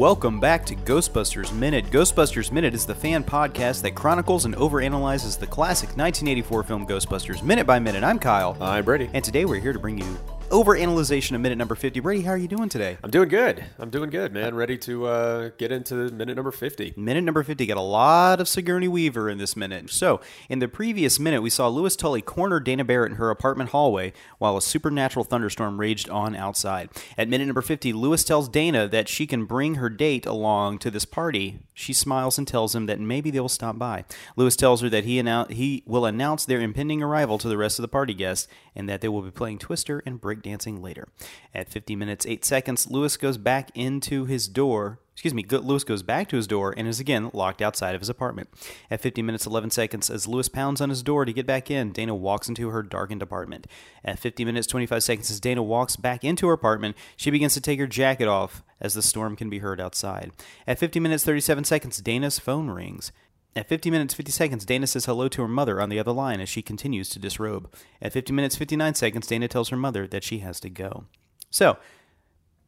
Welcome back to Ghostbusters Minute. Ghostbusters Minute is the fan podcast that chronicles and overanalyzes the classic 1984 film Ghostbusters minute by minute. I'm Kyle. I'm Brady. And today we're here to bring you overanalyzation of minute number 50. Brady, how are you doing today? I'm doing good. I'm doing good, man. Ready to uh, get into minute number 50. Minute number 50 got a lot of Sigourney Weaver in this minute. So, in the previous minute, we saw Louis Tully corner Dana Barrett in her apartment hallway while a supernatural thunderstorm raged on outside. At minute number 50, Louis tells Dana that she can bring her date along to this party. She smiles and tells him that maybe they'll stop by. Louis tells her that he, annou- he will announce their impending arrival to the rest of the party guests and that they will be playing Twister and breakdancing later. At 50 minutes 8 seconds, Louis goes back into his door. Excuse me, Louis goes back to his door and is again locked outside of his apartment. At 50 minutes 11 seconds, as Louis pounds on his door to get back in, Dana walks into her darkened apartment. At 50 minutes 25 seconds, as Dana walks back into her apartment, she begins to take her jacket off as the storm can be heard outside. At 50 minutes 37 seconds, Dana's phone rings. At 50 minutes 50 seconds, Dana says hello to her mother on the other line as she continues to disrobe. At 50 minutes 59 seconds, Dana tells her mother that she has to go. So,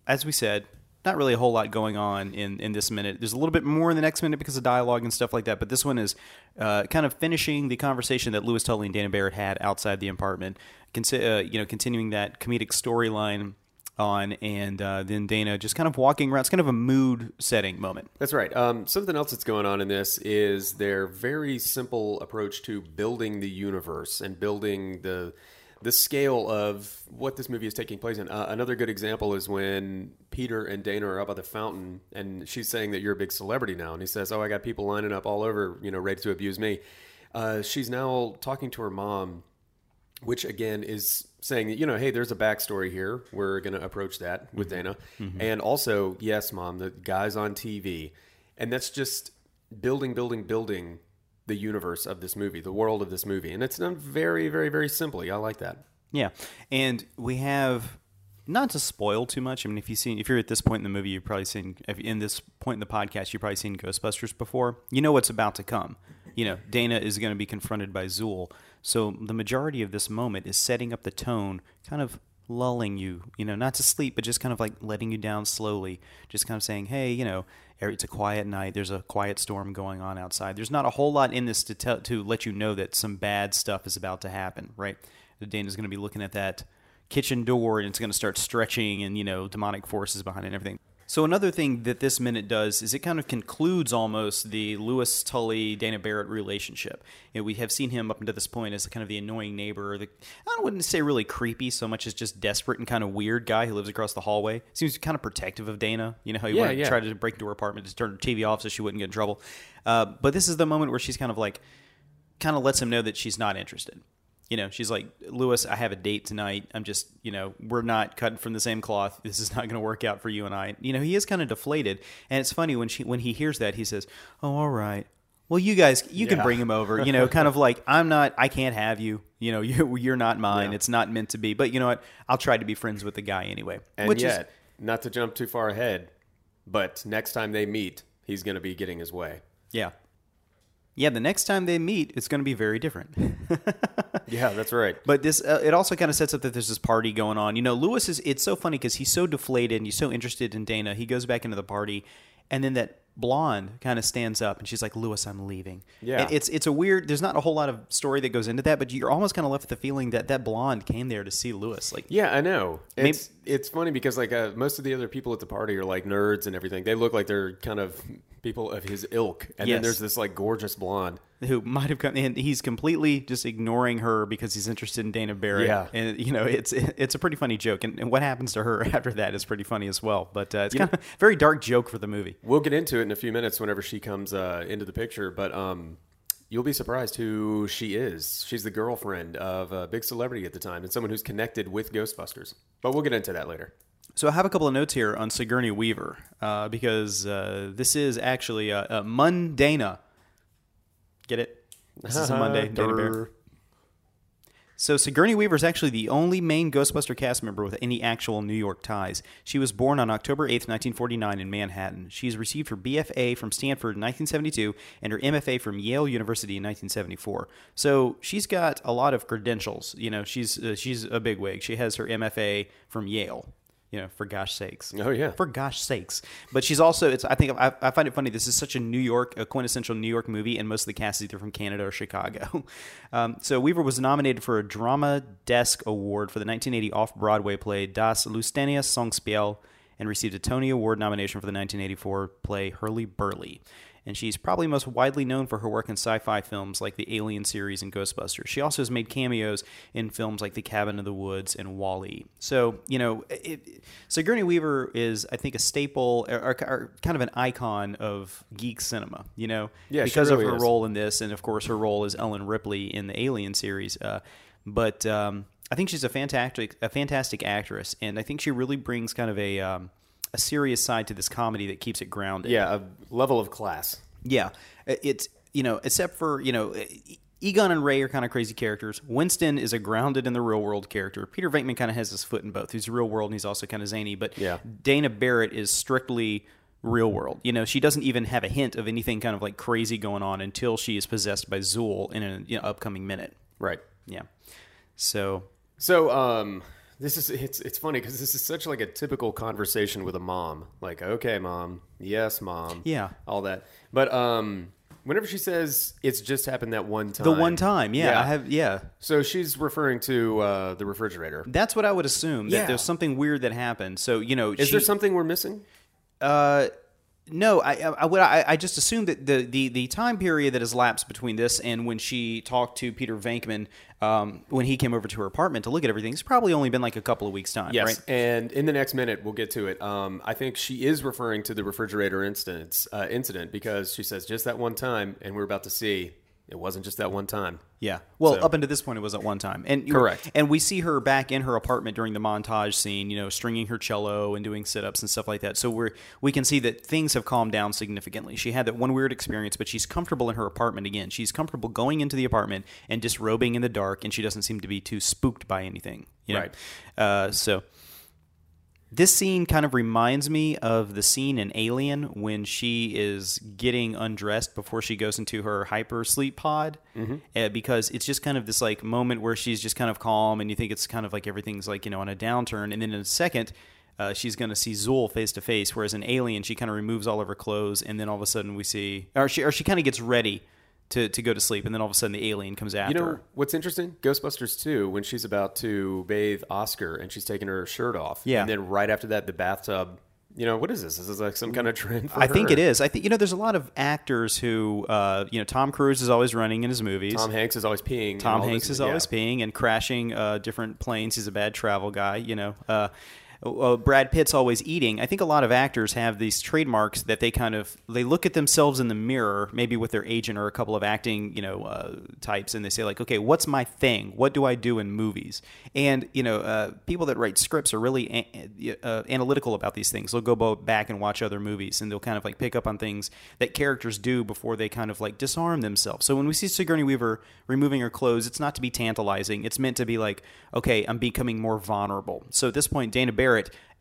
as we said, not really a whole lot going on in, in this minute. There's a little bit more in the next minute because of dialogue and stuff like that, but this one is uh, kind of finishing the conversation that Louis Tully and Dana Barrett had outside the apartment, uh, you know, continuing that comedic storyline on, and uh, then Dana just kind of walking around. It's kind of a mood setting moment. That's right. Um, something else that's going on in this is their very simple approach to building the universe and building the the scale of what this movie is taking place in. Uh, another good example is when Peter and Dana are up at the fountain, and she's saying that you're a big celebrity now, and he says, "Oh, I got people lining up all over, you know, ready to abuse me." Uh, she's now talking to her mom, which again is saying that you know, hey, there's a backstory here. We're going to approach that with mm-hmm. Dana, mm-hmm. and also, yes, mom, the guy's on TV, and that's just building, building, building the universe of this movie, the world of this movie, and it's done very, very, very simply. I like that. Yeah, and we have not to spoil too much. I mean, if you seen, if you're at this point in the movie, you've probably seen. If in this point in the podcast, you've probably seen Ghostbusters before. You know what's about to come. You know, Dana is going to be confronted by Zuul. So the majority of this moment is setting up the tone, kind of lulling you, you know, not to sleep, but just kind of like letting you down slowly, just kind of saying, hey, you know, er, it's a quiet night. There's a quiet storm going on outside. There's not a whole lot in this to tell to let you know that some bad stuff is about to happen, right? Dana's going to be looking at that kitchen door and it's going to start stretching and you know demonic forces behind it and everything. So another thing that this minute does is it kind of concludes almost the Louis Tully Dana Barrett relationship. You know, we have seen him up until this point as kind of the annoying neighbor, the I wouldn't say really creepy so much as just desperate and kind of weird guy who lives across the hallway. Seems kind of protective of Dana. You know how he Yeah, yeah. to try to break into her apartment to turn her TV off so she wouldn't get in trouble. Uh, but this is the moment where she's kind of like, kind of lets him know that she's not interested. You know, she's like, Louis, I have a date tonight. I'm just, you know, we're not cut from the same cloth. This is not going to work out for you and I. You know, he is kind of deflated, and it's funny when she when he hears that he says, "Oh, all right. Well, you guys, you can bring him over." You know, kind of like, "I'm not. I can't have you. You know, you you're not mine. Yeah. It's not meant to be." But you know what? I'll try to be friends with the guy anyway. And which yet, is not to jump too far ahead, but next time they meet, he's going to be getting his way. yeah, yeah. The next time they meet, it's going to be very different. Yeah, that's right. But this, uh, it also kind of sets up that there's this party going on. You know, Louis is. It's so funny because he's so deflated and he's so interested in Dana. He goes back into the party, and then that blonde kind of stands up and she's like, "Louis, I'm leaving." Yeah. And it's it's a weird. There's not a whole lot of story that goes into that, but you're almost kind of left with the feeling that that blonde came there to see Louis. Like, Yeah, I know. It's it's funny because like uh, most of the other people at the party are like nerds and everything. They look like they're kind of people of his ilk. And Yes. then there's this like gorgeous blonde. who might have come and he's completely just ignoring her because he's interested in Dana Barrett. Yeah. and you know it's it's a pretty funny joke, and, and what happens to her after that is pretty funny as well. But uh, it's kind of a very dark joke for the movie. We'll get into it in a few minutes whenever she comes uh, into the picture, but um, you'll be surprised who she is. She's the girlfriend of a big celebrity at the time and someone who's connected with Ghostbusters. But we'll get into that later. So I have a couple of notes here on Sigourney Weaver uh, because uh, this is actually a, a Mundana. Get it? This is a Monday. Dana Barrett. So Sigourney Weaver is actually the only main Ghostbuster cast member with any actual New York ties. She was born on October 8th, 1949 in Manhattan. She's received her BFA from Stanford in 1972 and her MFA from Yale University in 1974. So she's got a lot of credentials. You know, she's uh, she's a bigwig. She has her MFA from Yale you know, for gosh sakes. Oh yeah, for gosh sakes. But she's also. It's. I think I, I, find it funny. This is such a New York, a quintessential New York movie, and most of the cast is either from Canada or Chicago. Um, so Weaver was nominated for a Drama Desk Award for the 1980 off-Broadway play Das Lusitania Songspiel, and received a Tony Award nomination for the 1984 play Hurlyburly and she's probably most widely known for her work in sci fi films like the Alien series and Ghostbusters. She also has made cameos in films like The Cabin in the Woods and WALL-E. So, you know, it, Sigourney Weaver is, I think, a staple or, or, kind of an icon of geek cinema, you know, yeah, because really of her is. role in this, and of course, her role as Ellen Ripley in the Alien series. Uh, but um, I think she's a fantastic, a fantastic actress, and I think she really brings kind of a. Um, a serious side to this comedy that keeps it grounded. Yeah, a level of class. Yeah, it's you know, except for you know, Egon and Ray are kind of crazy characters. Winston is a grounded in the real world character. Peter Venkman kind of has his foot in both. He's real world and he's also kind of zany. But yeah. Dana Barrett is strictly real world. You know, she doesn't even have a hint of anything kind of like crazy going on until she is possessed by Zuul in an you know, upcoming minute. Right. Yeah. So. So um this is it's it's funny because this is such like a typical conversation with a mom. Like, okay, mom, yes, mom, Yeah. all that. But um, whenever she says it's just happened that one time, The one time, yeah, I have, yeah. So she's referring to uh, the refrigerator. That's what I would assume. That Yeah. there's something weird that happened. So you know, Is she, there something we're missing? Uh, no, I, I, would. I, I just assume that the, the the time period that has lapsed between this and when she talked to Peter Venkman, um, when he came over to her apartment to look at everything, it's probably only been like a couple of weeks' time, Yes, right? and in the next minute we'll get to it. Um, I think she is referring to the refrigerator instance uh, incident because she says just that one time, and we're about to see it wasn't just that one time. Yeah. Well, So- up until this point, it was at one time, and Correct. And we see her back in her apartment during the montage scene, you know, stringing her cello and doing sit-ups and stuff like that. So we're we can see that things have calmed down significantly. She had that one weird experience, but she's comfortable in her apartment again. She's comfortable going into the apartment and disrobing in the dark, and she doesn't seem to be too spooked by anything. You know? Right. Uh, so this scene kind of reminds me of the scene in Alien when she is getting undressed before she goes into her hyper sleep pod, Mm-hmm. uh, because it's just kind of this like moment where she's just kind of calm and you think it's kind of like everything's like you know on a downturn, and then in a second. Uh, she's going to see Zuul face to face, whereas in Alien, she kind of removes all of her clothes, and then all of a sudden we see, or she, or she kind of gets ready to, to go to sleep, and then all of a sudden the alien comes after You know what's interesting? Ghostbusters 2, when she's about to bathe Oscar and she's taking her shirt off. Yeah. And then right after that, the bathtub. You know, what is this? This is like some kind of trend for I think it is. I think you know. There's a lot of actors who, uh, you know, Tom Cruise is always running in his movies. Tom Hanks is always peeing. Tom Hanks this- is always peeing and crashing uh, different planes. He's a bad travel guy, you know. Uh, uh, Brad Pitt's always eating. I think a lot of actors have these trademarks that they kind of they look at themselves in the mirror, maybe with their agent or a couple of acting, you know, uh, types, and they say like, okay, what's my thing? What do I do in movies? And you know, uh, people that write scripts are really uh, analytical about these things. They'll go back and watch other movies, and they'll kind of like pick up on things that characters do before they kind of like disarm themselves. So when we see Sigourney Weaver removing her clothes, it's not to be tantalizing. It's meant to be like, okay, I'm becoming more vulnerable. So at this point, Dana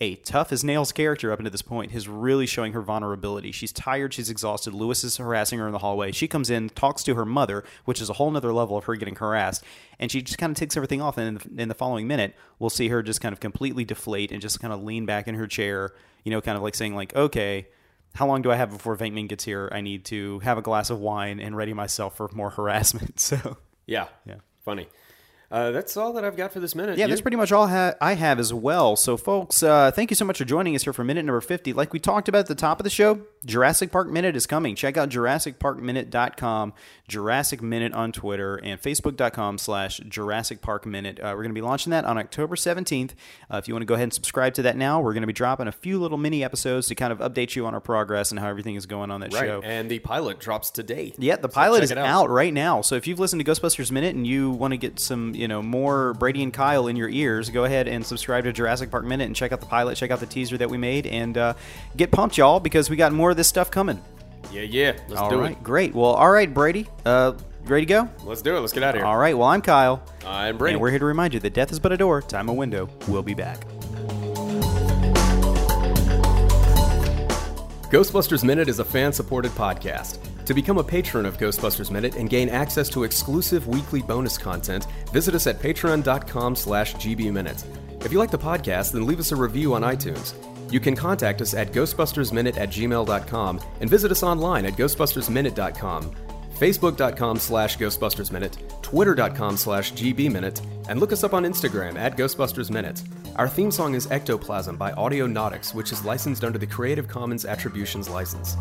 A tough as nails character up until this point, is really showing her vulnerability. She's tired, she's exhausted. Louis is harassing her in the hallway. She comes in, talks to her mother, which is a whole nother level of her getting harassed, and she just kind of takes everything off. And in the, in the following minute, we'll see her just kind of completely deflate and just kind of lean back in her chair, you know, kind of like saying like, okay. How long do I have before Venkman gets here? I need to have a glass of wine and ready myself for more harassment. So, Yeah. Yeah. Funny. Uh, that's all that I've got for this minute. Yeah, You? that's pretty much all ha- I have as well. So, folks, uh, thank you so much for joining us here for minute number 50. Like we talked about at the top of the show, Jurassic Park Minute is coming. Check out JurassicParkMinute.com, Jurassic Minute on Twitter, and Facebook.com slash Jurassic Park Minute. Uh, we're going to be launching that on October 17th. Uh, if you want to go ahead and subscribe to that now, we're going to be dropping a few little mini episodes to kind of update you on our progress and how everything is going on that Right. show. And the pilot drops today. Yeah, the So pilot is it out. right now. So if you've listened to Ghostbusters Minute and you want to get some, you know, more Brady and Kyle in your ears, go ahead and subscribe to Jurassic Park Minute and check out the pilot, check out the teaser that we made, and uh, get pumped, y'all, because we got more of this stuff coming. Yeah, yeah. Let's All do right, it. great. Well, all right, Brady. Uh, ready to go? Let's do it. Let's get out of here. All right. Well, I'm Kyle. I'm Brady. And we're here to remind you that death is but a door, time a window. We'll be back. Ghostbusters Minute is a fan supported podcast. To become a patron of Ghostbusters Minute and gain access to exclusive weekly bonus content, visit us at patreon.com slash gbminute. If you like the podcast, then leave us a review on iTunes. You can contact us at ghostbustersminute at gmail.com and visit us online at ghostbustersminute.com, facebook.com slash ghostbustersminute, twitter.com slash gbminute, and look us up on Instagram at ghostbustersminute. Our theme song is Ectoplasm by Audionautix, which is licensed under the Creative Commons Attributions license.